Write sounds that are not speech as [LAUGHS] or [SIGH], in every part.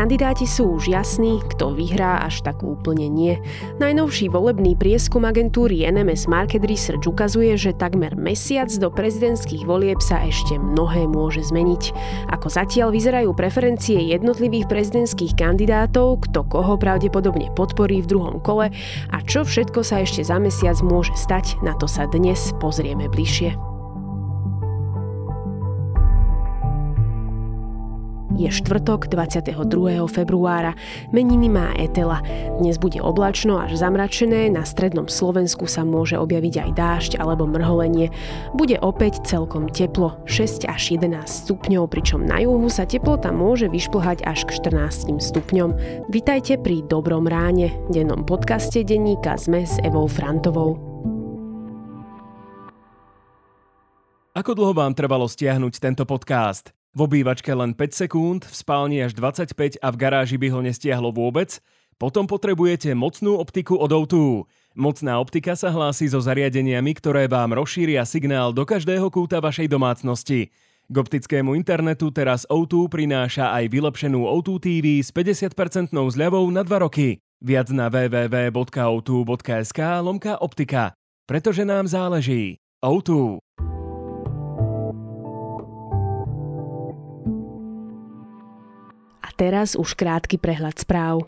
Kandidáti sú už jasní, kto vyhrá, až tak úplne nie. Najnovší volebný prieskum agentúry NMS Market Research ukazuje, že takmer mesiac do prezidentských volieb sa ešte mnohé môže zmeniť. Ako zatiaľ vyzerajú preferencie jednotlivých prezidentských kandidátov, kto koho pravdepodobne podporí v druhom kole a čo všetko sa ešte za mesiac môže stať, na to sa dnes pozrieme bližšie. Je štvrtok 22. februára. Meniny má Etela. Dnes bude oblačno až zamračené, na strednom Slovensku sa môže objaviť aj dážď alebo mrholenie. Bude opäť celkom teplo, 6 až 11 stupňov, pričom na juhu sa teplota môže vyšplhať až k 14 stupňom. Vitajte pri Dobrom ráne, dennom podcaste denníka ZME s Evou Frantovou. Ako dlho vám trvalo stiahnuť tento podcast? V obývačke len 5 sekúnd, v spálni až 25 a v garáži by ho nestiahlo vôbec? Potom potrebujete mocnú optiku od O2. Mocná optika sa hlási so zariadeniami, ktoré vám rozšíria signál do každého kúta vašej domácnosti. K optickému internetu teraz O2 prináša aj vylepšenú O2 TV s 50% zľavou na 2 roky. Viac na www.o2.sk lomka optika. Pretože nám záleží. O2. Teraz už krátky prehľad správ.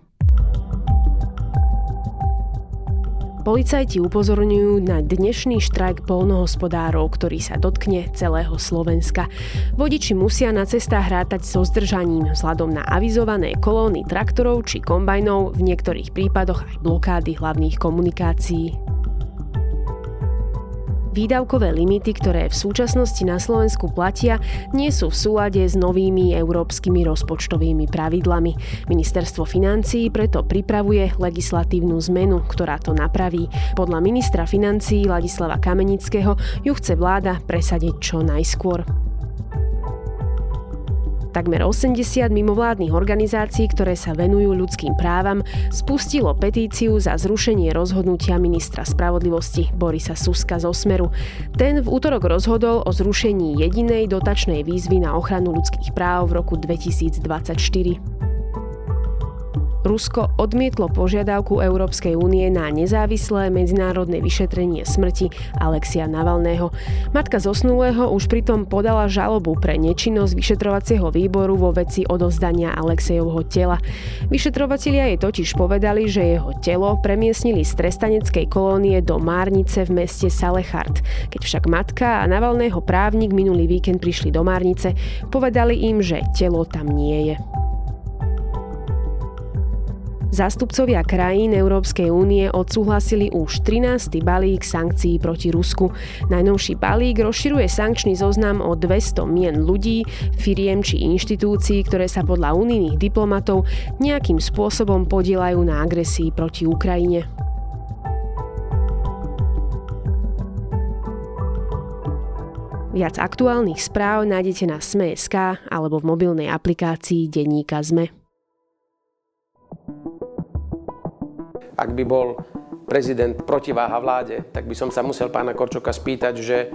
Policajti upozorňujú na dnešný štrajk polnohospodárov, ktorý sa dotkne celého Slovenska. Vodiči musia na cestách hrátať so zdržaním vzhľadom na avizované kolóny traktorov či kombajnov, v niektorých prípadoch aj blokády hlavných komunikácií. Výdavkové limity, ktoré v súčasnosti na Slovensku platia, nie sú v súlade s novými európskymi rozpočtovými pravidlami. Ministerstvo financií preto pripravuje legislatívnu zmenu, ktorá to napraví. Podľa ministra financií Ladislava Kamenického ju chce vláda presadiť čo najskôr. Takmer 80 mimovládnych organizácií, ktoré sa venujú ľudským právam, spustilo petíciu za zrušenie rozhodnutia ministra spravodlivosti Borisa Suska z Osmeru. Ten v útorok rozhodol o zrušení jedinej dotačnej výzvy na ochranu ľudských práv v roku 2024. Rusko odmietlo požiadavku Európskej únie na nezávislé medzinárodné vyšetrenie smrti Alexia Navalného. Matka zosnulého už pritom podala žalobu pre nečinnosť vyšetrovacieho výboru vo veci odozdania Alexejovho tela. Vyšetrovatelia jej totiž povedali, že jeho telo premiesnili z trestaneckej kolónie do Márnice v meste Salechard. Keď však matka a Navalného právnik minulý víkend prišli do Márnice, povedali im, že telo tam nie je. Zástupcovia krajín Európskej únie odsúhlasili už 13. balík sankcií proti Rusku. Najnovší balík rozširuje sankčný zoznam o 200 mien ľudí, firiem či inštitúcií, ktoré sa podľa unijných diplomatov nejakým spôsobom podielajú na agresii proti Ukrajine. Viac aktuálnych správ nájdete na Sme.sk alebo v mobilnej aplikácii Denníka Sme. Ak by bol prezident protiváha vláde, tak by som sa musel pána Korčoka spýtať, že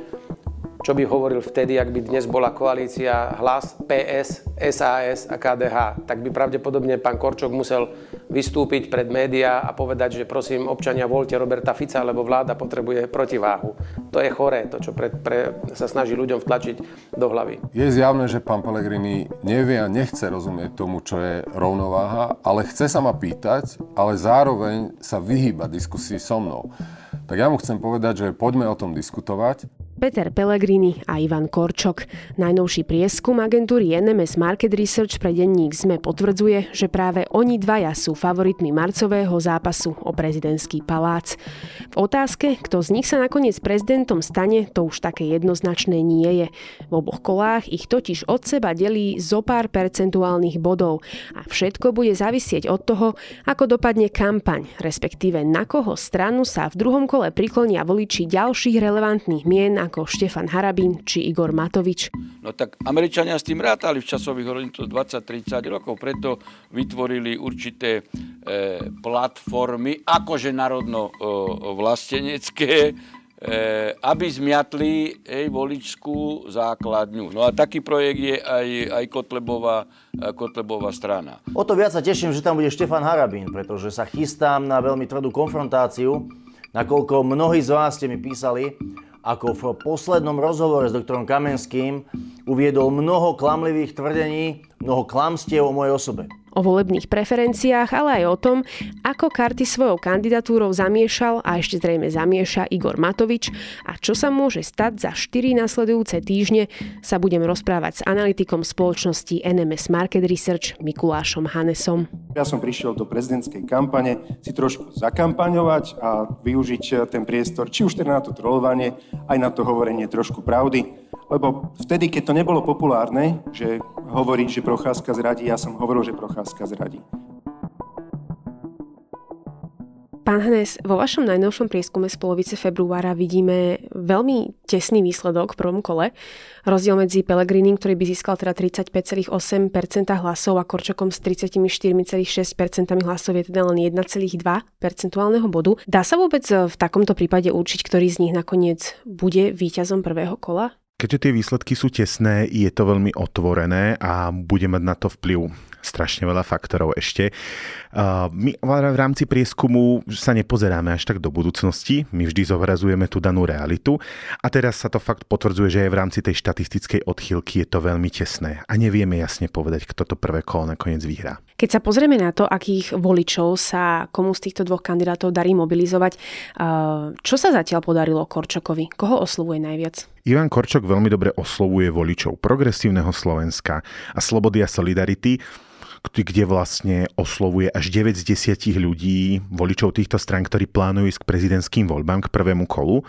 čo by hovoril vtedy, ak by dnes bola koalícia Hlas, PS, SAS a KDH, tak by pravdepodobne pán Korčok musel vystúpiť pred médiá a povedať, že prosím občania, voľte Roberta Fica, lebo vláda potrebuje protiváhu. To je choré, to, čo pre, pre, sa snaží ľuďom vtlačiť do hlavy. Je zjavné, že pán Pellegrini nevie a nechce rozumieť tomu, čo je rovnováha, ale chce sa ma pýtať, ale zároveň sa vyhýba diskusii so mnou. Tak ja mu chcem povedať, že poďme o tom diskutovať. Peter Pellegrini a Ivan Korčok. Najnovší prieskum agentúry NMS Market Research pre denník ZME potvrdzuje, že práve oni dvaja sú favoritmi marcového zápasu o prezidentský palác. V otázke, kto z nich sa nakoniec prezidentom stane, to už také jednoznačné nie je. V oboch kolách ich totiž od seba delí zo pár percentuálnych bodov a všetko bude závisieť od toho, ako dopadne kampaň, respektíve na koho stranu sa v druhom kole priklonia voliči ďalších relevantných mien ako Štefan Harabín či Igor Matovič. No tak Američania s tým rátali v časových horizontoch 20-30 rokov, preto vytvorili určité e, platformy, akože národno e, vlastenecké, aby zmiatli ej, voličskú základňu. No a taký projekt je aj, aj Kotlebová, Kotlebová strana. O to viac sa teším, že tam bude Štefan Harabín, pretože sa chystám na veľmi tvrdú konfrontáciu, nakoľko mnohí z vás ste mi písali, ako v poslednom rozhovore s doktorom Kamenským uviedol mnoho klamlivých tvrdení, mnoho klamstiev o mojej osobe o volebných preferenciách, ale aj o tom, ako karty svojou kandidatúrou zamiešal a ešte zrejme zamieša Igor Matovič a čo sa môže stať za 4 nasledujúce týždne, sa budem rozprávať s analytikom spoločnosti NMS Market Research Mikulášom Hanesom. Ja som prišiel do prezidentskej kampane si trošku zakampaňovať a využiť ten priestor, či už teda na to trolovanie, aj na to hovorenie trošku pravdy lebo vtedy, keď to nebolo populárne, že hovoriť, že Procházka zradí, ja som hovoril, že Procházka zradí. Pán Hnes, vo vašom najnovšom prieskume z polovice februára vidíme veľmi tesný výsledok v prvom kole. Rozdiel medzi Pelegrinim, ktorý by získal teda 35,8% hlasov a Korčokom s 34,6% hlasov je teda len 1,2 percentuálneho bodu. Dá sa vôbec v takomto prípade určiť, ktorý z nich nakoniec bude víťazom prvého kola? Keďže tie výsledky sú tesné, je to veľmi otvorené a bude mať na to vplyv strašne veľa faktorov ešte. My v rámci prieskumu sa nepozeráme až tak do budúcnosti, my vždy zobrazujeme tú danú realitu a teraz sa to fakt potvrdzuje, že aj v rámci tej štatistickej odchýlky je to veľmi tesné a nevieme jasne povedať, kto to prvé kolo nakoniec vyhrá. Keď sa pozrieme na to, akých voličov sa komu z týchto dvoch kandidátov darí mobilizovať, čo sa zatiaľ podarilo Korčokovi? Koho oslovuje najviac? Ivan Korčok veľmi dobre oslovuje voličov progresívneho Slovenska a Slobody a Solidarity, kde vlastne oslovuje až 9 z 10 ľudí, voličov týchto strán, ktorí plánujú ísť k prezidentským voľbám, k prvému kolu.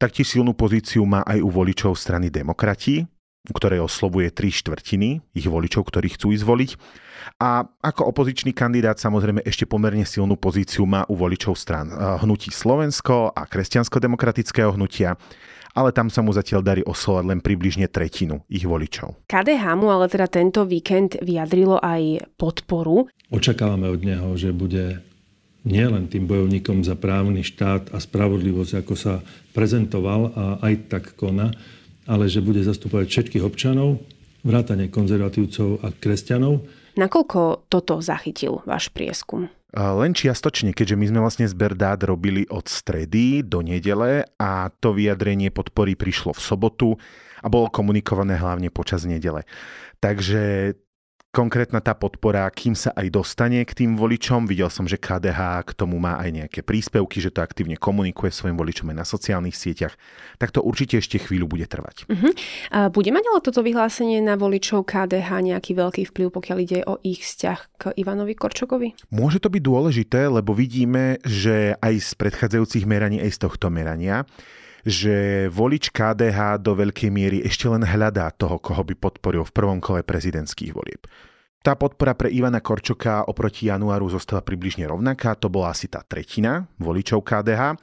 Taktiež silnú pozíciu má aj u voličov strany demokrati, ktorej oslovuje tri štvrtiny ich voličov, ktorí chcú ísť voliť. A ako opozičný kandidát samozrejme ešte pomerne silnú pozíciu má u voličov stran eh, hnutí Slovensko a kresťansko-demokratického hnutia ale tam sa mu zatiaľ darí oslovať len približne tretinu ich voličov. KDH mu ale teda tento víkend vyjadrilo aj podporu. Očakávame od neho, že bude nielen tým bojovníkom za právny štát a spravodlivosť, ako sa prezentoval a aj tak koná, ale že bude zastupovať všetkých občanov, vrátane konzervatívcov a kresťanov. Nakoľko toto zachytil váš prieskum? Len čiastočne, keďže my sme vlastne zber dát robili od stredy do nedele a to vyjadrenie podpory prišlo v sobotu a bolo komunikované hlavne počas nedele. Takže konkrétna tá podpora, kým sa aj dostane k tým voličom. Videl som, že KDH k tomu má aj nejaké príspevky, že to aktívne komunikuje svojim voličom aj na sociálnych sieťach. Tak to určite ešte chvíľu bude trvať. Uh-huh. A bude mať ale toto vyhlásenie na voličov KDH nejaký veľký vplyv, pokiaľ ide o ich vzťah k Ivanovi Korčokovi? Môže to byť dôležité, lebo vidíme, že aj z predchádzajúcich meraní, aj z tohto merania, že volič KDH do veľkej miery ešte len hľadá toho, koho by podporil v prvom kole prezidentských volieb. Tá podpora pre Ivana Korčoka oproti januáru zostala približne rovnaká, to bola asi tá tretina voličov KDH,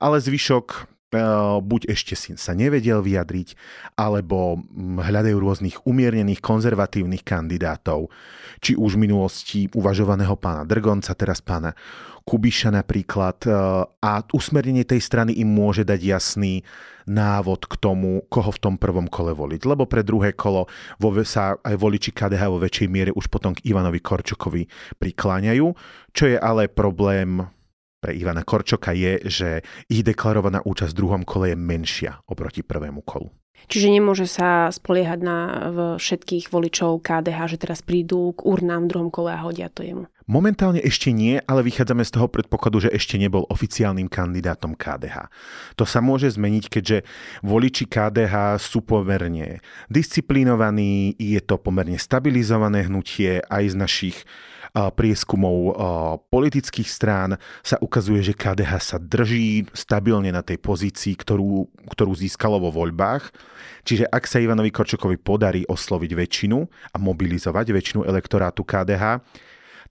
ale zvyšok E, buď ešte si sa nevedel vyjadriť, alebo mm, hľadajú rôznych umiernených konzervatívnych kandidátov, či už v minulosti uvažovaného pána Drgonca, teraz pána Kubiša napríklad. E, a usmernenie tej strany im môže dať jasný návod k tomu, koho v tom prvom kole voliť. Lebo pre druhé kolo vo, sa aj voliči KDH vo väčšej miere už potom k Ivanovi Korčokovi prikláňajú, čo je ale problém pre Ivana Korčoka je, že ich deklarovaná účasť v druhom kole je menšia oproti prvému kolu. Čiže nemôže sa spoliehať na všetkých voličov KDH, že teraz prídu k urnám v druhom kole a hodia to jemu. Momentálne ešte nie, ale vychádzame z toho predpokladu, že ešte nebol oficiálnym kandidátom KDH. To sa môže zmeniť, keďže voliči KDH sú pomerne disciplinovaní, je to pomerne stabilizované hnutie aj z našich prieskumov politických strán sa ukazuje, že KDH sa drží stabilne na tej pozícii, ktorú, ktorú získalo vo voľbách. Čiže ak sa Ivanovi Korčokovi podarí osloviť väčšinu a mobilizovať väčšinu elektorátu KDH,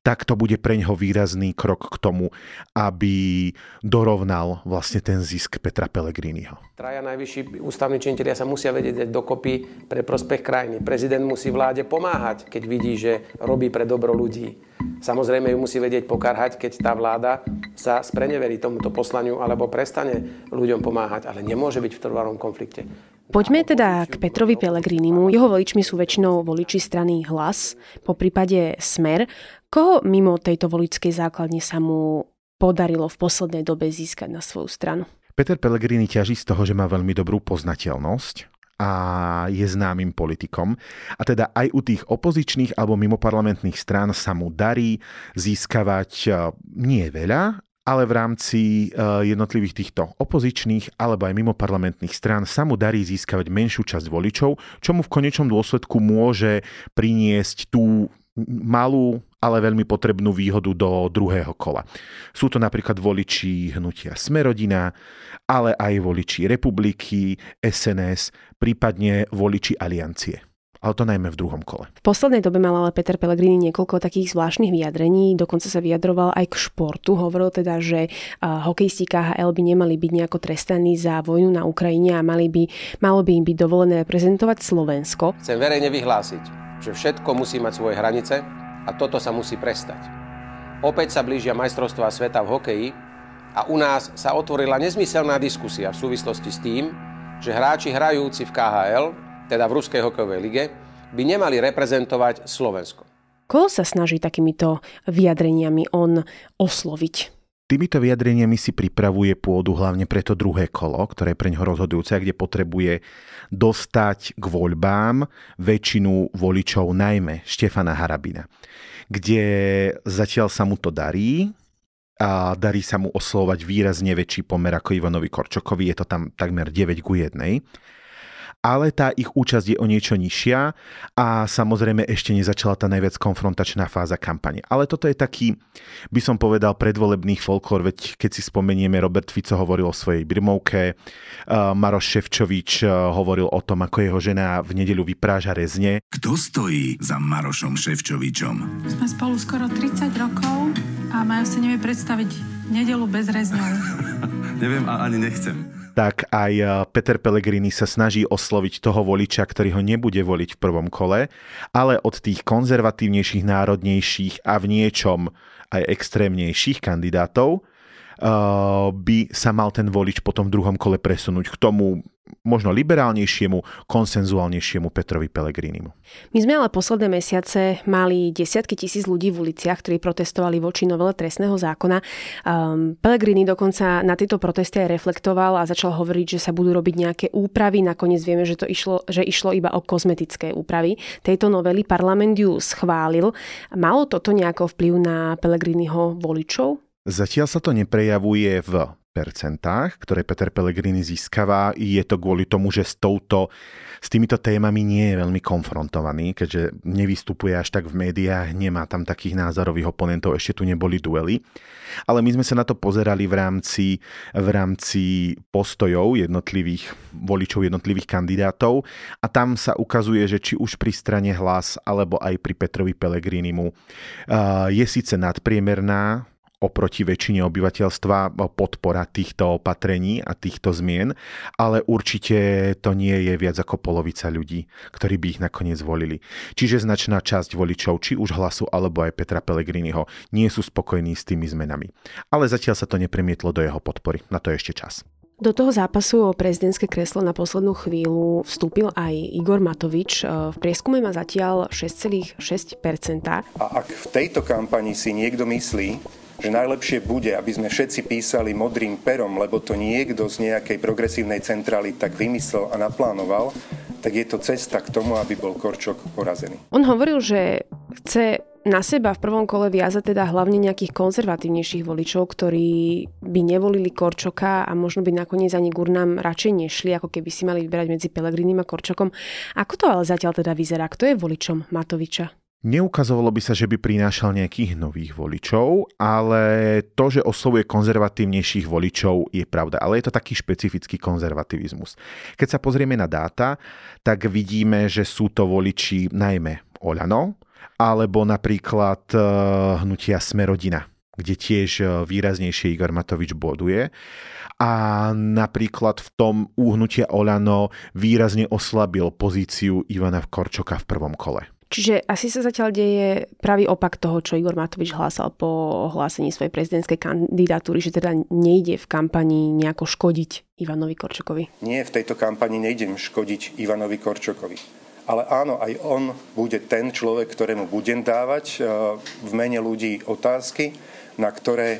tak to bude pre ňoho výrazný krok k tomu, aby dorovnal vlastne ten zisk Petra Pellegriniho. Traja najvyšší ústavní činiteľia sa musia vedieť dať dokopy pre prospech krajiny. Prezident musí vláde pomáhať, keď vidí, že robí pre dobro ľudí. Samozrejme ju musí vedieť pokarhať, keď tá vláda sa spreneverí tomuto poslaniu alebo prestane ľuďom pomáhať, ale nemôže byť v trvalom konflikte. Poďme teda k Petrovi Pelegrinimu. Jeho voličmi sú väčšinou voliči strany Hlas, po prípade Smer. Koho mimo tejto voličskej základne sa mu podarilo v poslednej dobe získať na svoju stranu? Peter Pellegrini ťaží z toho, že má veľmi dobrú poznateľnosť a je známym politikom. A teda aj u tých opozičných alebo mimoparlamentných strán sa mu darí získavať e, nie veľa, ale v rámci e, jednotlivých týchto opozičných alebo aj mimoparlamentných strán sa mu darí získavať menšiu časť voličov, čo mu v konečnom dôsledku môže priniesť tú malú, ale veľmi potrebnú výhodu do druhého kola. Sú to napríklad voliči hnutia Smerodina, ale aj voliči Republiky, SNS, prípadne voliči Aliancie ale to najmä v druhom kole. V poslednej dobe mal ale Peter Pellegrini niekoľko takých zvláštnych vyjadrení, dokonca sa vyjadroval aj k športu. Hovoril teda, že hokejisti KHL by nemali byť nejako trestaní za vojnu na Ukrajine a mali by, malo by im byť dovolené reprezentovať Slovensko. Chcem verejne vyhlásiť, že všetko musí mať svoje hranice a toto sa musí prestať. Opäť sa blížia majstrovstvá sveta v hokeji a u nás sa otvorila nezmyselná diskusia v súvislosti s tým, že hráči hrajúci v KHL, teda v Ruskej hokejovej lige, by nemali reprezentovať Slovensko. Koho sa snaží takýmito vyjadreniami on osloviť? Týmito vyjadreniami si pripravuje pôdu hlavne pre to druhé kolo, ktoré je pre ňoho rozhodujúce, kde potrebuje dostať k voľbám väčšinu voličov, najmä Štefana Harabina. Kde zatiaľ sa mu to darí, a darí sa mu oslovať výrazne väčší pomer ako Ivanovi Korčokovi, je to tam takmer 9 ku 1 ale tá ich účasť je o niečo nižšia a samozrejme ešte nezačala tá najviac konfrontačná fáza kampane. Ale toto je taký, by som povedal, predvolebný folklór, veď keď si spomenieme, Robert Fico hovoril o svojej Brimovke, Maroš Ševčovič hovoril o tom, ako jeho žena v nedeľu vypráža rezne. Kto stojí za Marošom Ševčovičom? Sme spolu skoro 30 rokov a majú si nevie predstaviť nedelu bez rezňov. [LAUGHS] Neviem a ani nechcem tak aj eh, Peter Pellegrini sa snaží osloviť toho voliča, ktorý ho nebude voliť v prvom kole, ale od tých konzervatívnejších, národnejších a v niečom aj extrémnejších kandidátov eh, by sa mal ten volič potom v druhom kole presunúť k tomu možno liberálnejšiemu, konsenzuálnejšiemu Petrovi Pellegrinimu. My sme ale posledné mesiace mali desiatky tisíc ľudí v uliciach, ktorí protestovali voči novele trestného zákona. Um, Pellegrini dokonca na tieto protesty aj reflektoval a začal hovoriť, že sa budú robiť nejaké úpravy. Nakoniec vieme, že to išlo, že išlo iba o kozmetické úpravy. Tejto novely parlament ju schválil. Malo toto nejako vplyv na Pellegriniho voličov? Zatiaľ sa to neprejavuje v percentách, ktoré Peter Pellegrini získava. Je to kvôli tomu, že s, touto, s týmito témami nie je veľmi konfrontovaný, keďže nevystupuje až tak v médiách, nemá tam takých názorových oponentov, ešte tu neboli duely. Ale my sme sa na to pozerali v rámci, v rámci postojov jednotlivých voličov, jednotlivých kandidátov a tam sa ukazuje, že či už pri strane hlas alebo aj pri Petrovi Pellegrinimu je síce nadpriemerná oproti väčšine obyvateľstva podpora týchto opatrení a týchto zmien, ale určite to nie je viac ako polovica ľudí, ktorí by ich nakoniec volili. Čiže značná časť voličov, či už hlasu alebo aj Petra Pellegriniho, nie sú spokojní s tými zmenami. Ale zatiaľ sa to nepremietlo do jeho podpory. Na to je ešte čas. Do toho zápasu o prezidentské kreslo na poslednú chvíľu vstúpil aj Igor Matovič. V prieskume má zatiaľ 6,6%. A ak v tejto kampani si niekto myslí, že najlepšie bude, aby sme všetci písali modrým perom, lebo to niekto z nejakej progresívnej centrály tak vymyslel a naplánoval, tak je to cesta k tomu, aby bol Korčok porazený. On hovoril, že chce na seba v prvom kole viazať teda hlavne nejakých konzervatívnejších voličov, ktorí by nevolili Korčoka a možno by nakoniec ani Gurnám radšej nešli, ako keby si mali vyberať medzi Pelegrinim a Korčokom. Ako to ale zatiaľ teda vyzerá? Kto je voličom Matoviča? Neukazovalo by sa, že by prinášal nejakých nových voličov, ale to, že oslovuje konzervatívnejších voličov, je pravda. Ale je to taký špecifický konzervativizmus. Keď sa pozrieme na dáta, tak vidíme, že sú to voliči najmä Oľano, alebo napríklad uh, hnutia Smerodina, kde tiež uh, výraznejšie Igor Matovič boduje. A napríklad v tom úhnutia Olano výrazne oslabil pozíciu Ivana Korčoka v prvom kole. Čiže asi sa zatiaľ deje pravý opak toho, čo Igor Matovič hlásal po ohlásení svojej prezidentskej kandidatúry, že teda nejde v kampani nejako škodiť Ivanovi Korčokovi. Nie, v tejto kampani nejdem škodiť Ivanovi Korčokovi. Ale áno, aj on bude ten človek, ktorému budem dávať e, v mene ľudí otázky, na ktoré e,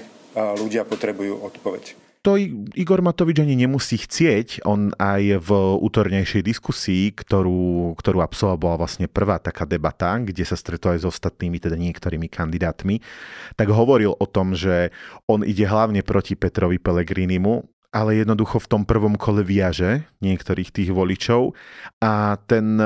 ľudia potrebujú odpoveď to Igor Matovič ani nemusí chcieť. On aj v útornejšej diskusii, ktorú, ktorú absolvovala vlastne prvá taká debata, kde sa stretol aj s ostatnými, teda niektorými kandidátmi, tak hovoril o tom, že on ide hlavne proti Petrovi Pelegrinimu, ale jednoducho v tom prvom kole viaže niektorých tých voličov a ten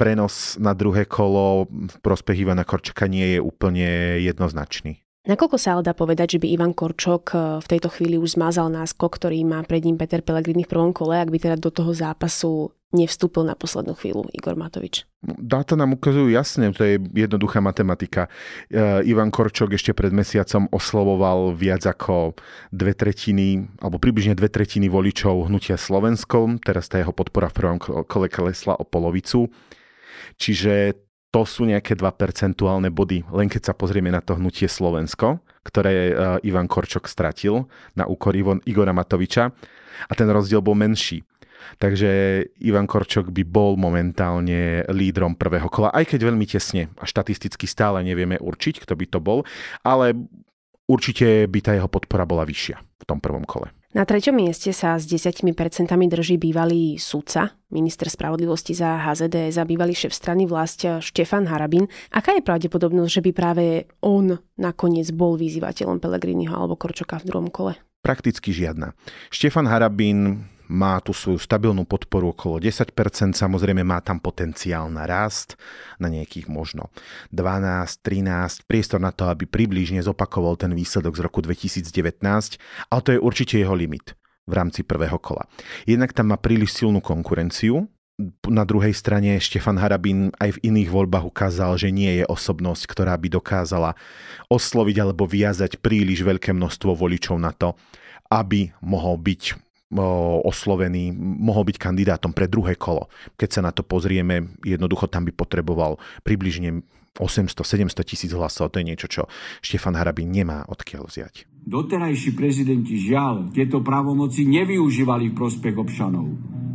prenos na druhé kolo v prospech Ivana Korčaka nie je úplne jednoznačný. Nakoľko sa ale dá povedať, že by Ivan Korčok eh, v tejto chvíli už zmazal náskok, ktorý má pred ním Peter Pellegrini v prvom kole, ak by teda do toho zápasu nevstúpil na poslednú chvíľu Igor Matovič? Dáta nám ukazujú jasne, to je jednoduchá matematika. Eh, Ivan Korčok ešte pred mesiacom oslovoval viac ako dve tretiny, alebo približne dve tretiny voličov hnutia Slovensko, teraz tá jeho podpora v prvom kole klesla o polovicu. Čiže to sú nejaké 2 percentuálne body, len keď sa pozrieme na to hnutie Slovensko, ktoré e, Ivan Korčok stratil na úkor Igora Matoviča a ten rozdiel bol menší. Takže Ivan Korčok by bol momentálne lídrom prvého kola, aj keď veľmi tesne a štatisticky stále nevieme určiť, kto by to bol, ale určite by tá jeho podpora bola vyššia v tom prvom kole. Na treťom mieste sa s 10% drží bývalý sudca, minister spravodlivosti za HZD, za bývalý šéf strany vlast Štefan Harabin. Aká je pravdepodobnosť, že by práve on nakoniec bol vyzývateľom Pelegriniho alebo Korčoka v druhom kole? Prakticky žiadna. Štefan Harabin má tu svoju stabilnú podporu okolo 10%, samozrejme má tam potenciál na rast, na nejakých možno 12, 13, priestor na to, aby približne zopakoval ten výsledok z roku 2019, ale to je určite jeho limit v rámci prvého kola. Jednak tam má príliš silnú konkurenciu, na druhej strane Štefan Harabín aj v iných voľbách ukázal, že nie je osobnosť, ktorá by dokázala osloviť alebo viazať príliš veľké množstvo voličov na to, aby mohol byť oslovený, mohol byť kandidátom pre druhé kolo. Keď sa na to pozrieme, jednoducho tam by potreboval približne 800-700 tisíc hlasov. To je niečo, čo Štefan Harabín nemá odkiaľ vziať. Doterajší prezidenti žiaľ tieto právomoci nevyužívali v prospech občanov.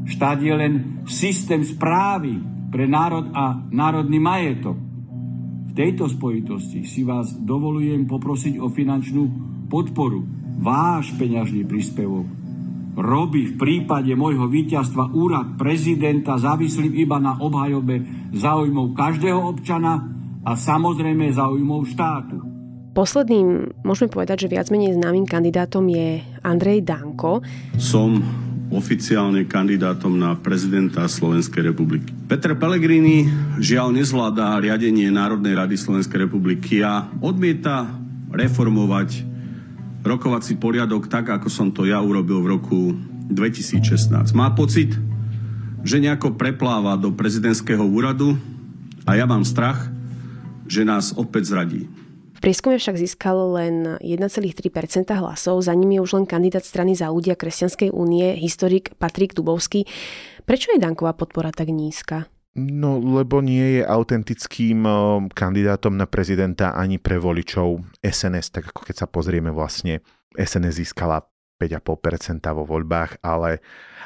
Štát je len systém správy pre národ a národný majetok. V tejto spojitosti si vás dovolujem poprosiť o finančnú podporu. Váš peňažný príspevok robí v prípade môjho víťazstva úrad prezidenta závislým iba na obhajobe záujmov každého občana a samozrejme záujmov štátu. Posledným, môžeme povedať, že viac menej známym kandidátom je Andrej Danko. Som oficiálne kandidátom na prezidenta Slovenskej republiky. Peter Pellegrini žiaľ nezvládá riadenie Národnej rady Slovenskej republiky a odmieta reformovať rokovací poriadok tak, ako som to ja urobil v roku 2016. Má pocit, že nejako prepláva do prezidentského úradu a ja mám strach, že nás opäť zradí. V prieskume však získal len 1,3% hlasov, za ním je už len kandidát strany za ľudia Kresťanskej únie, historik Patrik Dubovský. Prečo je Danková podpora tak nízka? No, lebo nie je autentickým eh, kandidátom na prezidenta ani pre voličov SNS, tak ako keď sa pozrieme vlastne, SNS získala 5,5% vo voľbách, ale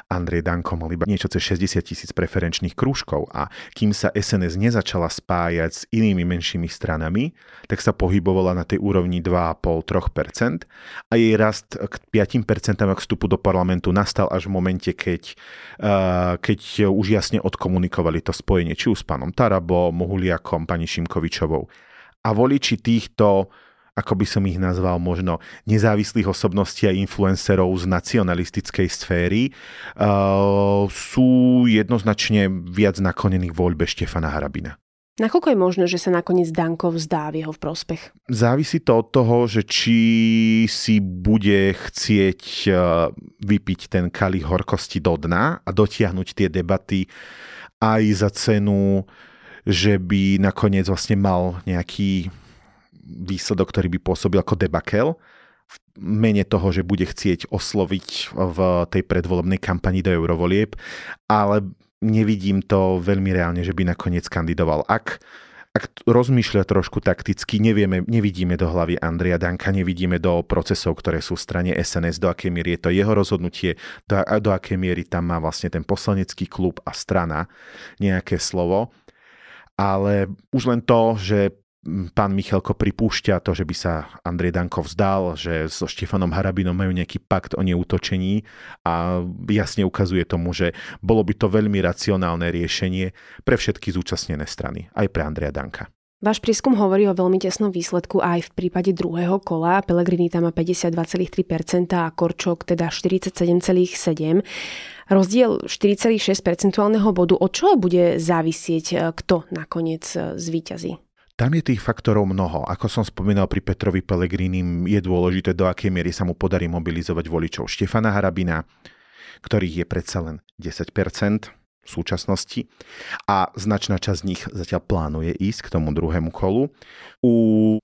Andrej Danko mal iba niečo cez 60 tisíc preferenčných krúžkov a kým sa SNS nezačala spájať s inými menšími stranami, tak sa pohybovala na tej úrovni 2,5-3% a jej rast k 5% k vstupu do parlamentu nastal až v momente, keď, uh, keď už jasne odkomunikovali to spojenie či už s pánom Tarabo, Mohuliakom, pani Šimkovičovou. A voliči týchto ako by som ich nazval, možno nezávislých osobností a influencerov z nacionalistickej sféry, uh, sú jednoznačne viac naklonení voľbe Štefana Harabina. Nakoľko je možné, že sa nakoniec Danko vzdá v jeho prospech? Závisí to od toho, že či si bude chcieť uh, vypiť ten kalich horkosti do dna a dotiahnuť tie debaty aj za cenu že by nakoniec vlastne mal nejaký výsledok, ktorý by pôsobil ako debakel v mene toho, že bude chcieť osloviť v tej predvolebnej kampani do eurovolieb, ale nevidím to veľmi reálne, že by nakoniec kandidoval. Ak ak rozmýšľa trošku takticky, nevieme, nevidíme do hlavy Andrea Danka, nevidíme do procesov, ktoré sú v strane SNS, do akej miery je to jeho rozhodnutie, do, do akej miery tam má vlastne ten poslanecký klub a strana nejaké slovo. Ale už len to, že pán Michalko pripúšťa to, že by sa Andrej Danko vzdal, že so Štefanom Harabinom majú nejaký pakt o neútočení a jasne ukazuje tomu, že bolo by to veľmi racionálne riešenie pre všetky zúčastnené strany, aj pre Andreja Danka. Váš prieskum hovorí o veľmi tesnom výsledku aj v prípade druhého kola. Pelegrini tam má 52,3% a Korčok teda 47,7%. Rozdiel 4,6 percentuálneho bodu, od čoho bude závisieť, kto nakoniec zvíťazí? Tam je tých faktorov mnoho. Ako som spomínal pri Petrovi Pelegrinim, je dôležité, do akej miery sa mu podarí mobilizovať voličov Štefana Harabina, ktorých je predsa len 10% v súčasnosti a značná časť z nich zatiaľ plánuje ísť k tomu druhému kolu. U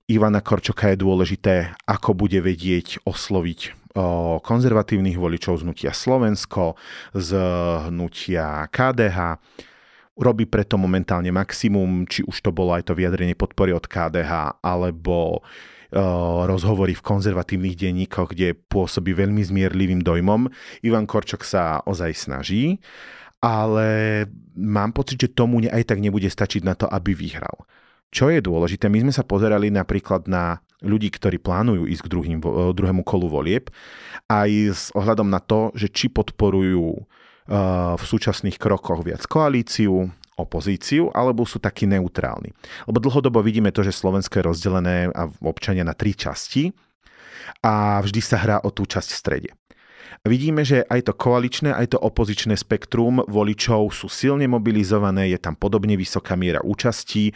Ivana Korčoka je dôležité, ako bude vedieť osloviť konzervatívnych voličov z hnutia Slovensko, z hnutia KDH, Robí preto momentálne maximum, či už to bolo aj to vyjadrenie podpory od KDH, alebo rozhovory v konzervatívnych denníkoch, kde pôsobí veľmi zmierlivým dojmom. Ivan Korčok sa ozaj snaží, ale mám pocit, že tomu aj tak nebude stačiť na to, aby vyhral. Čo je dôležité, my sme sa pozerali napríklad na ľudí, ktorí plánujú ísť k druhým, druhému kolu volieb, aj s ohľadom na to, že či podporujú v súčasných krokoch viac koalíciu, opozíciu, alebo sú takí neutrálni. Lebo dlhodobo vidíme to, že Slovensko je rozdelené a občania na tri časti a vždy sa hrá o tú časť v strede. Vidíme, že aj to koaličné, aj to opozičné spektrum voličov sú silne mobilizované, je tam podobne vysoká miera účastí,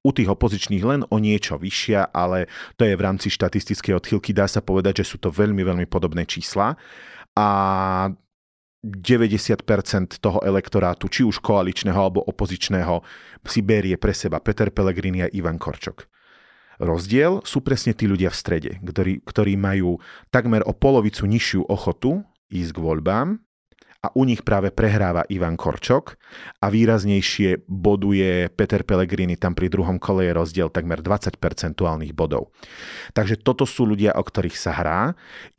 u tých opozičných len o niečo vyššia, ale to je v rámci štatistickej odchylky, dá sa povedať, že sú to veľmi, veľmi podobné čísla. A 90% toho elektorátu, či už koaličného alebo opozičného, si berie pre seba Peter Pellegrini a Ivan Korčok. Rozdiel sú presne tí ľudia v strede, ktorí, ktorí majú takmer o polovicu nižšiu ochotu ísť k voľbám a u nich práve prehráva Ivan Korčok a výraznejšie boduje Peter Pellegrini, tam pri druhom kole je rozdiel takmer 20 percentuálnych bodov. Takže toto sú ľudia, o ktorých sa hrá.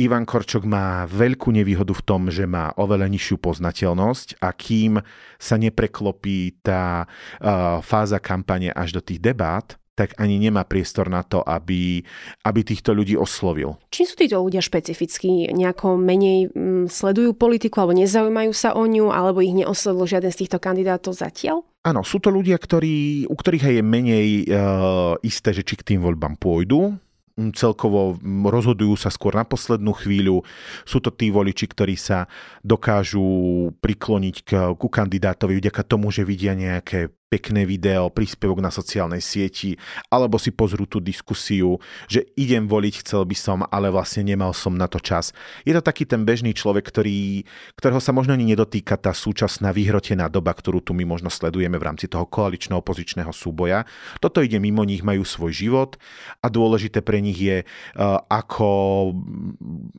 Ivan Korčok má veľkú nevýhodu v tom, že má oveľa nižšiu poznateľnosť a kým sa nepreklopí tá uh, fáza kampane až do tých debát, tak ani nemá priestor na to, aby, aby týchto ľudí oslovil. Čím sú títo ľudia špecificky? Nejako menej mm, sledujú politiku alebo nezaujímajú sa o ňu, alebo ich neoslovil žiaden z týchto kandidátov zatiaľ? Áno, sú to ľudia, ktorí, u ktorých je menej uh, isté, že či k tým voľbám pôjdu, mm, celkovo rozhodujú sa skôr na poslednú chvíľu. Sú to tí voliči, ktorí sa dokážu prikloniť k, ku kandidátovi vďaka tomu, že vidia nejaké pekné video, príspevok na sociálnej sieti, alebo si pozrú tú diskusiu, že idem voliť, chcel by som, ale vlastne nemal som na to čas. Je to taký ten bežný človek, ktorý, ktorého sa možno ani nedotýka tá súčasná vyhrotená doba, ktorú tu my možno sledujeme v rámci toho koaličného opozičného súboja. Toto ide mimo nich, majú svoj život a dôležité pre nich je, eh, ako,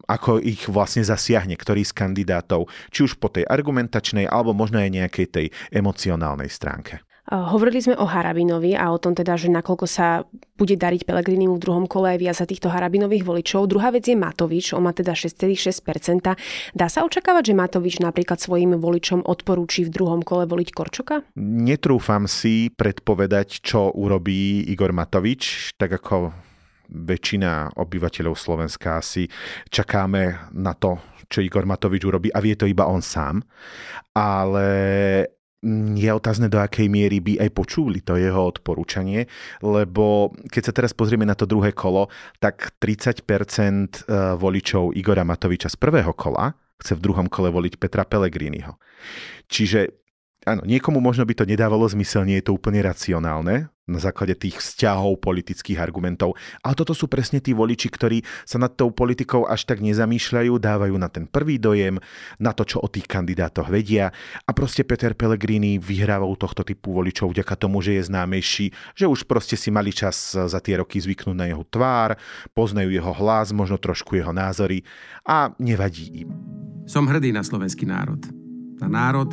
ako ich vlastne zasiahne ktorý z kandidátov, či už po tej argumentačnej, alebo možno aj nejakej tej emocionálnej stránke. Hovorili sme o Harabinovi a o tom teda, že nakoľko sa bude dariť Pelegrinimu v druhom kole viac za týchto Harabinových voličov. Druhá vec je Matovič, on má teda 6,6%. Dá sa očakávať, že Matovič napríklad svojim voličom odporúči v druhom kole voliť Korčoka? Netrúfam si predpovedať, čo urobí Igor Matovič, tak ako väčšina obyvateľov Slovenska asi čakáme na to, čo Igor Matovič urobí a vie to iba on sám. Ale je otázne, do akej miery by aj počuli to jeho odporúčanie, lebo keď sa teraz pozrieme na to druhé kolo, tak 30% e, voličov Igora Matoviča z prvého kola chce v druhom kole voliť Petra Pellegriniho. Čiže áno, niekomu možno by to nedávalo zmysel, nie je to úplne racionálne na základe tých vzťahov politických argumentov. Ale toto sú presne tí voliči, ktorí sa nad tou politikou až tak nezamýšľajú, dávajú na ten prvý dojem, na to, čo o tých kandidátoch vedia. A proste Peter Pellegrini vyhráva u tohto typu voličov vďaka tomu, že je známejší, že už proste si mali čas za tie roky zvyknúť na jeho tvár, poznajú jeho hlas, možno trošku jeho názory a nevadí im. Som hrdý na slovenský národ. Na národ,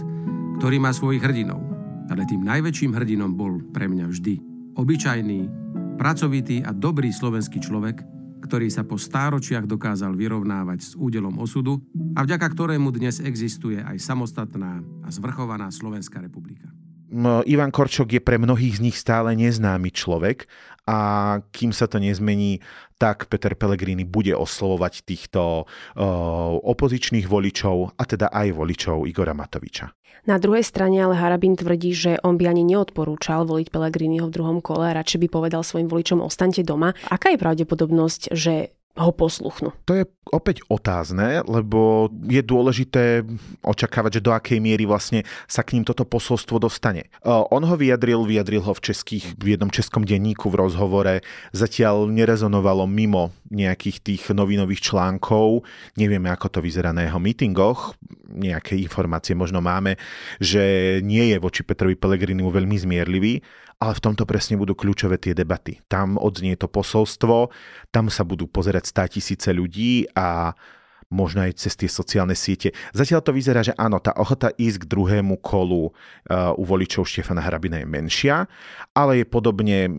ktorý má svojich hrdinov. Ale tým najväčším hrdinom bol pre mňa vždy obyčajný, pracovitý a dobrý slovenský človek, ktorý sa po stáročiach dokázal vyrovnávať s údelom osudu a vďaka ktorému dnes existuje aj samostatná a zvrchovaná Slovenská republika. Ivan Korčok je pre mnohých z nich stále neznámy človek a kým sa to nezmení, tak Peter Pellegrini bude oslovovať týchto uh, opozičných voličov a teda aj voličov Igora Matoviča. Na druhej strane ale Harabin tvrdí, že on by ani neodporúčal voliť Pellegriniho v druhom kole a radšej by povedal svojim voličom ostaňte doma. Aká je pravdepodobnosť, že ho posluchnú. To je opäť otázne, lebo je dôležité očakávať, že do akej miery vlastne sa k ním toto posolstvo dostane. On ho vyjadril, vyjadril ho v, českých, v jednom českom denníku v rozhovore, zatiaľ nerezonovalo mimo nejakých tých novinových článkov, nevieme, ako to vyzerá na jeho mítingoch, nejaké informácie možno máme, že nie je voči Petrovi Pellegrinimu veľmi zmierlivý, ale v tomto presne budú kľúčové tie debaty. Tam odznie to posolstvo, tam sa budú pozerať stá tisíce ľudí a možno aj cez tie sociálne siete. Zatiaľ to vyzerá, že áno, tá ochota ísť k druhému kolu uh, u voličov Štefana Hrabina je menšia, ale je podobne,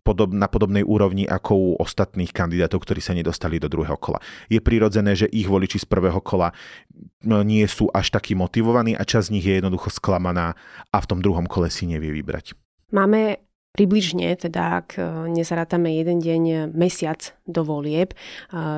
podob, na podobnej úrovni ako u ostatných kandidátov, ktorí sa nedostali do druhého kola. Je prirodzené, že ich voliči z prvého kola no, nie sú až takí motivovaní a časť z nich je jednoducho sklamaná a v tom druhom kole si nevie vybrať. Máme približne, teda ak e, nezarátame jeden deň, mesiac do volieb. E,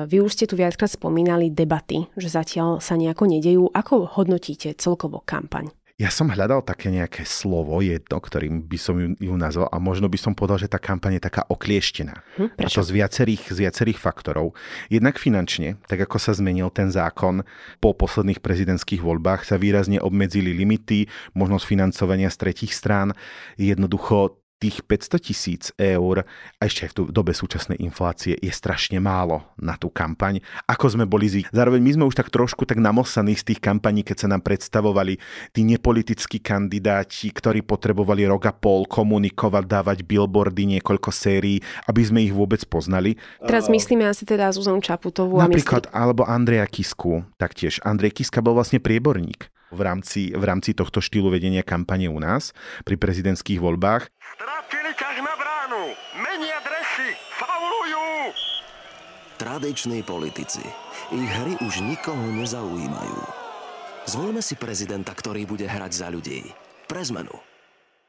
vy už ste tu viackrát spomínali debaty, že zatiaľ sa nejako nedejú. Ako hodnotíte celkovo kampaň? Ja som hľadal také nejaké slovo, jedno, ktorým by som ju, ju nazval a možno by som povedal, že tá kampaň je taká oklieštená. Hm, a to z viacerých, z viacerých faktorov. Jednak finančne, tak ako sa zmenil ten zákon po posledných prezidentských voľbách, sa výrazne obmedzili limity, možnosť financovania z tretich strán. Jednoducho tých 500 tisíc eur, a ešte aj v dobe súčasnej inflácie, je strašne málo na tú kampaň, ako sme boli zvyk. Zároveň my sme už tak trošku tak namosaní z tých kampaní, keď sa nám predstavovali tí nepolitickí kandidáti, ktorí potrebovali rok a pol komunikovať, dávať billboardy, niekoľko sérií, aby sme ich vôbec poznali. Teraz myslíme asi teda Zuzanu Čaputovú. Napríklad, a myslí... alebo Andreja Kisku, taktiež. Andrej Kiska bol vlastne prieborník v rámci, v rámci tohto štýlu vedenia kampane u nás pri prezidentských voľbách. Strafili ťah na bránu, menia dresy, faulujú! Tradiční politici. Ich hry už nikoho nezaujímajú. Zvolme si prezidenta, ktorý bude hrať za ľudí. Pre zmenu.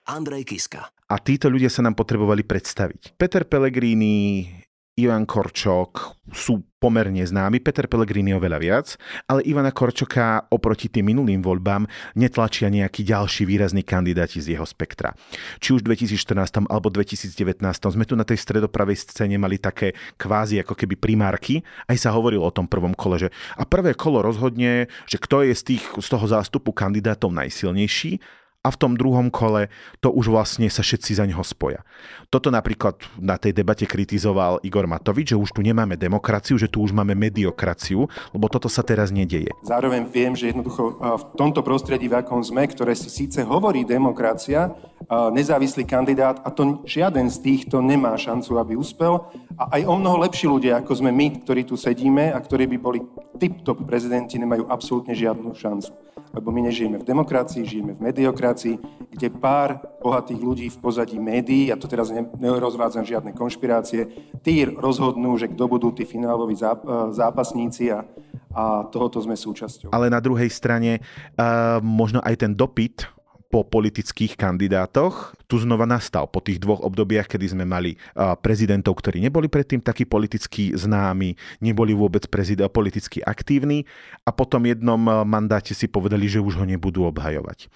Andrej Kiska. A títo ľudia sa nám potrebovali predstaviť. Peter Pellegrini, Ivan Korčok sú pomerne známi, Peter Pellegrini oveľa viac, ale Ivana Korčoka oproti tým minulým voľbám netlačia nejakí ďalší výrazní kandidáti z jeho spektra. Či už v 2014 alebo 2019 sme tu na tej stredopravej scéne mali také kvázi ako keby primárky, aj sa hovorilo o tom prvom kole, že a prvé kolo rozhodne, že kto je z, tých, z toho zástupu kandidátov najsilnejší a v tom druhom kole to už vlastne sa všetci za neho spoja. Toto napríklad na tej debate kritizoval Igor Matovič, že už tu nemáme demokraciu, že tu už máme mediokraciu, lebo toto sa teraz nedieje. Zároveň viem, že jednoducho v tomto prostredí, v akom sme, ktoré si síce hovorí demokracia, nezávislý kandidát a to žiaden z týchto nemá šancu, aby uspel a aj o mnoho lepší ľudia, ako sme my, ktorí tu sedíme a ktorí by boli tip-top prezidenti, nemajú absolútne žiadnu šancu. Lebo my nežijeme v demokracii, žijeme v mediokracii, kde pár bohatých ľudí v pozadí médií, ja to teraz nerozvádzam žiadne konšpirácie, tí rozhodnú, že kto budú tí fináloví zápasníci a, a tohoto sme súčasťou. Ale na druhej strane uh, možno aj ten dopyt po politických kandidátoch tu znova nastal po tých dvoch obdobiach, kedy sme mali prezidentov, ktorí neboli predtým takí politicky známi, neboli vôbec prezident politicky aktívni a potom jednom mandáte si povedali, že už ho nebudú obhajovať.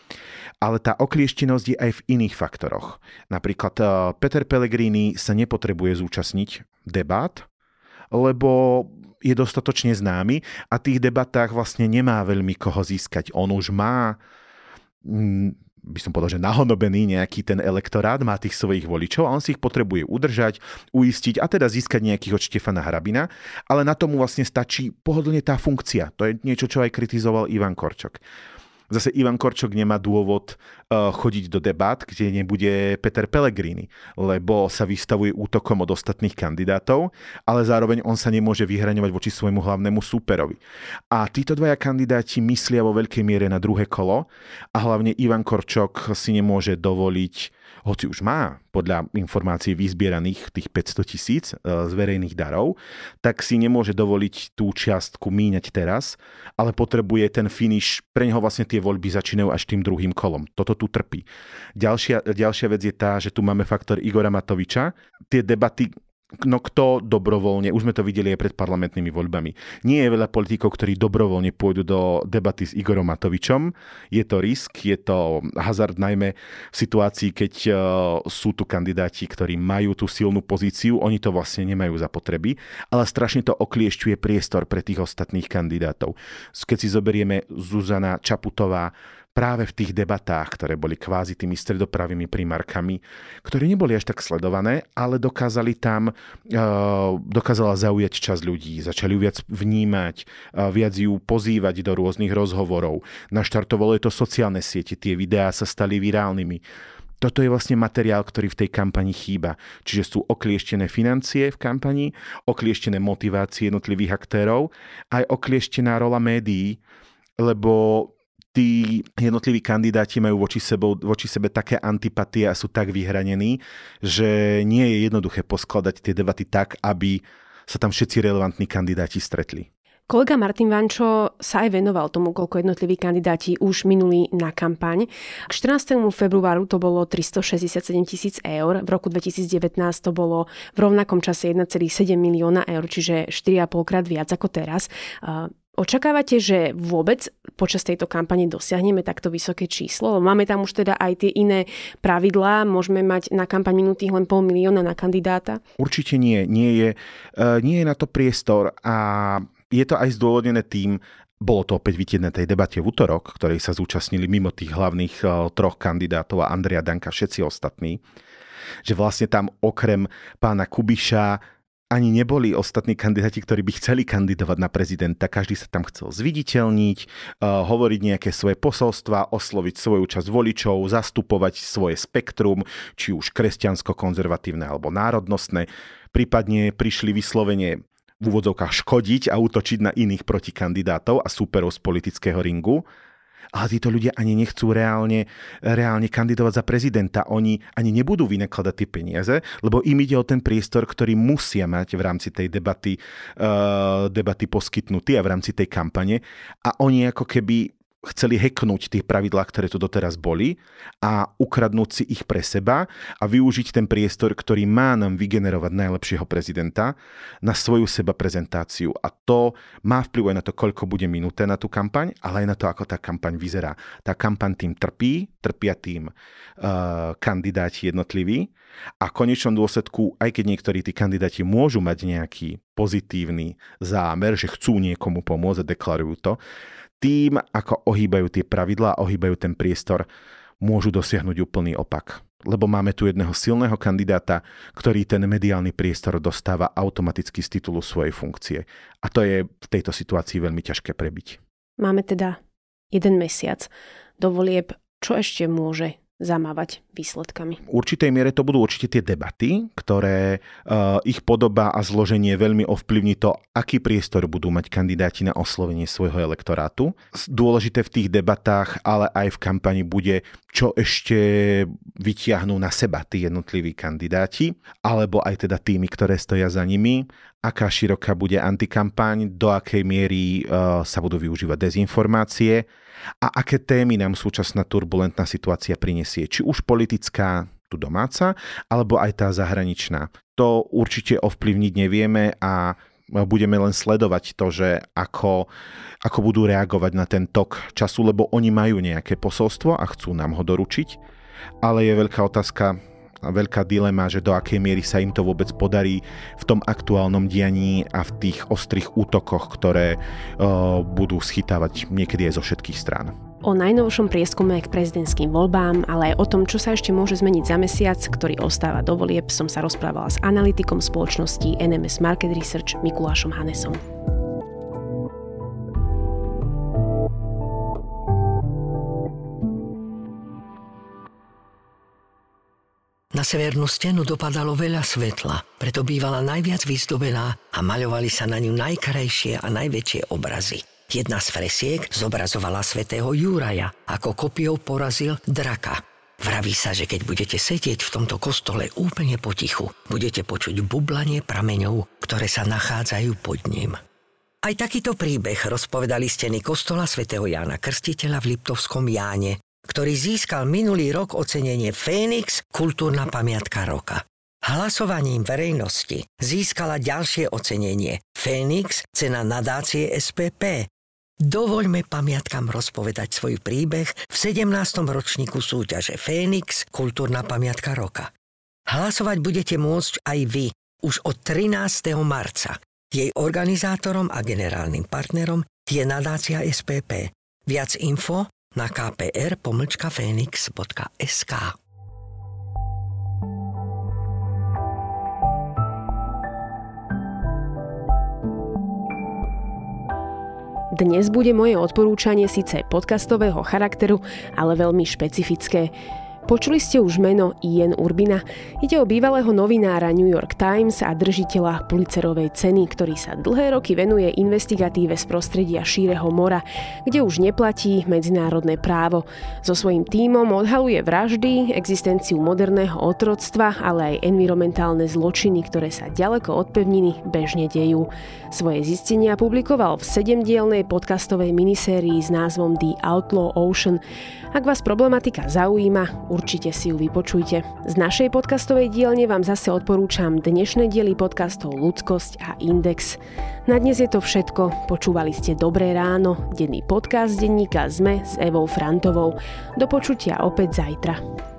Ale tá oklieštenosť je aj v iných faktoroch. Napríklad Peter Pellegrini sa nepotrebuje zúčastniť debát, lebo je dostatočne známy a tých debatách vlastne nemá veľmi koho získať. On už má by som povedal, že nahonobený nejaký ten elektorát, má tých svojich voličov a on si ich potrebuje udržať, uistiť a teda získať nejakých od Štefana Hrabina, ale na tomu vlastne stačí pohodlne tá funkcia. To je niečo, čo aj kritizoval Ivan Korčok. Zase Ivan Korčok nemá dôvod uh, chodiť do debat, kde nebude Peter Pellegrini, lebo sa vystavuje útokom od ostatných kandidátov, ale zároveň on sa nemôže vyhraňovať voči svojmu hlavnému súperovi. A títo dvaja kandidáti myslia vo veľkej miere na druhé kolo a hlavne Ivan Korčok si nemôže dovoliť hoci už má podľa informácií vyzbieraných tých 500 tisíc e, z verejných darov, tak si nemôže dovoliť tú čiastku míňať teraz, ale potrebuje ten finish, pre neho vlastne tie voľby začínajú až tým druhým kolom. Toto tu trpí. Ďalšia, ďalšia vec je tá, že tu máme faktor Igora Matoviča. Tie debaty no kto dobrovoľne, už sme to videli aj pred parlamentnými voľbami. Nie je veľa politikov, ktorí dobrovoľne pôjdu do debaty s Igorom Matovičom. Je to risk, je to hazard najmä v situácii, keď uh, sú tu kandidáti, ktorí majú tú silnú pozíciu, oni to vlastne nemajú za potreby, ale strašne to okliešťuje priestor pre tých ostatných kandidátov. Keď si zoberieme Zuzana Čaputová, práve v tých debatách, ktoré boli kvázi tými stredopravými primárkami, ktoré neboli až tak sledované, ale dokázali tam, uh, dokázala zaujať čas ľudí, začali ju viac vnímať, uh, viac ju pozývať do rôznych rozhovorov. Naštartovalo je to sociálne siete, tie videá sa stali virálnymi. Toto je vlastne materiál, ktorý v tej kampani chýba. Čiže sú oklieštené financie v kampani, oklieštené motivácie jednotlivých aktérov, aj oklieštená rola médií, lebo tí jednotliví kandidáti majú voči, sebou, voči sebe také antipatie a sú tak vyhranení, že nie je jednoduché poskladať tie debaty tak, aby sa tam všetci relevantní kandidáti stretli. Kolega Martin Vančo sa aj venoval tomu, koľko jednotliví kandidáti už minuli na kampaň. K 14. februáru to bolo 367 tisíc eur, v roku 2019 to bolo v rovnakom čase 1,7 milióna eur, čiže 4,5 krát viac ako teraz. Očakávate, že vôbec počas tejto kampane dosiahneme takto vysoké číslo? Máme tam už teda aj tie iné pravidlá, môžeme mať na kampaň minutých len pol milióna na kandidáta? Určite nie, nie je, e, nie je na to priestor a je to aj zdôvodnené tým, bolo to opäť vidieť na tej debate v útorok, ktorej sa zúčastnili mimo tých hlavných e, troch kandidátov a Andrea Danka všetci ostatní, že vlastne tam okrem pána Kubiša ani neboli ostatní kandidáti, ktorí by chceli kandidovať na prezidenta. Každý sa tam chcel zviditeľniť, uh, hovoriť nejaké svoje posolstva, osloviť svoju časť voličov, zastupovať svoje spektrum, či už kresťansko-konzervatívne alebo národnostné. Prípadne prišli vyslovene v úvodzovkách škodiť a útočiť na iných protikandidátov a súperov z politického ringu ale títo ľudia ani nechcú reálne, reálne kandidovať za prezidenta. Oni ani nebudú vynakladať tie peniaze, lebo im ide o ten priestor, ktorý musia mať v rámci tej debaty, uh, debaty poskytnutý a v rámci tej kampane. A oni ako keby chceli heknúť tie pravidlá, ktoré tu doteraz boli a ukradnúť si ich pre seba a využiť ten priestor, ktorý má nám vygenerovať najlepšieho prezidenta na svoju seba prezentáciu. A to má vplyv aj na to, koľko bude minuté na tú kampaň, ale aj na to, ako tá kampaň vyzerá. Tá kampaň tým trpí, trpia tým uh, kandidáti jednotliví a v konečnom dôsledku, aj keď niektorí tí kandidáti môžu mať nejaký pozitívny zámer, že chcú niekomu pomôcť a deklarujú to, tým, ako ohýbajú tie pravidlá ohýbajú ten priestor, môžu dosiahnuť úplný opak. Lebo máme tu jedného silného kandidáta, ktorý ten mediálny priestor dostáva automaticky z titulu svojej funkcie. A to je v tejto situácii veľmi ťažké prebiť. Máme teda jeden mesiac do volieb. Čo ešte môže zamávať výsledkami. V určitej miere to budú určite tie debaty, ktoré uh, ich podoba a zloženie veľmi ovplyvní to, aký priestor budú mať kandidáti na oslovenie svojho elektorátu. Dôležité v tých debatách, ale aj v kampani bude, čo ešte vytiahnú na seba tí jednotliví kandidáti, alebo aj teda tými, ktoré stoja za nimi, aká široká bude antikampaň, do akej miery uh, sa budú využívať dezinformácie a aké témy nám súčasná turbulentná situácia prinesie, či už politická, tu domáca, alebo aj tá zahraničná. To určite ovplyvniť nevieme a budeme len sledovať to, že ako, ako budú reagovať na ten tok času, lebo oni majú nejaké posolstvo a chcú nám ho doručiť. Ale je veľká otázka, veľká dilema, že do akej miery sa im to vôbec podarí v tom aktuálnom dianí a v tých ostrých útokoch, ktoré uh, budú schytávať niekedy aj zo všetkých strán. o najnovšom prieskume k prezidentským voľbám, ale aj o tom, čo sa ešte môže zmeniť za mesiac, ktorý ostáva do volieb, som sa rozprávala s analytikom spoločnosti NMS Market Research Mikulášom Hanesom. Na severnú stenu dopadalo veľa svetla, preto bývala najviac vyzdobená a maľovali sa na ňu najkrajšie a najväčšie obrazy. Jedna z fresiek zobrazovala svätého Júraja, ako kopiou porazil draka. Vraví sa, že keď budete sedieť v tomto kostole úplne potichu, budete počuť bublanie prameňov, ktoré sa nachádzajú pod ním. Aj takýto príbeh rozpovedali steny kostola svätého Jána Krstiteľa v Liptovskom Jáne, ktorý získal minulý rok ocenenie Fénix Kultúrna pamiatka roka. Hlasovaním verejnosti získala ďalšie ocenenie Fénix cena nadácie SPP. Dovoľme pamiatkám rozpovedať svoj príbeh v 17. ročníku súťaže Fénix Kultúrna pamiatka roka. Hlasovať budete môcť aj vy už od 13. marca. Jej organizátorom a generálnym partnerom je nadácia SPP. Viac info na kpr-phoenix.sk. Dnes bude moje odporúčanie síce podcastového charakteru, ale veľmi špecifické. Počuli ste už meno Ian Urbina? Ide o bývalého novinára New York Times a držiteľa Pulitzerovej ceny, ktorý sa dlhé roky venuje investigatíve z prostredia šíreho mora, kde už neplatí medzinárodné právo. So svojím tímom odhaluje vraždy, existenciu moderného otroctva, ale aj environmentálne zločiny, ktoré sa ďaleko od pevniny bežne dejú. Svoje zistenia publikoval v sedemdielnej podcastovej minisérii s názvom The Outlaw Ocean. Ak vás problematika zaujíma, určite si ju vypočujte. Z našej podcastovej dielne vám zase odporúčam dnešné diely podcastov Ľudskosť a Index. Na dnes je to všetko. Počúvali ste Dobré ráno, denný podcast denníka ZME s Evou Frantovou. Do počutia opäť zajtra.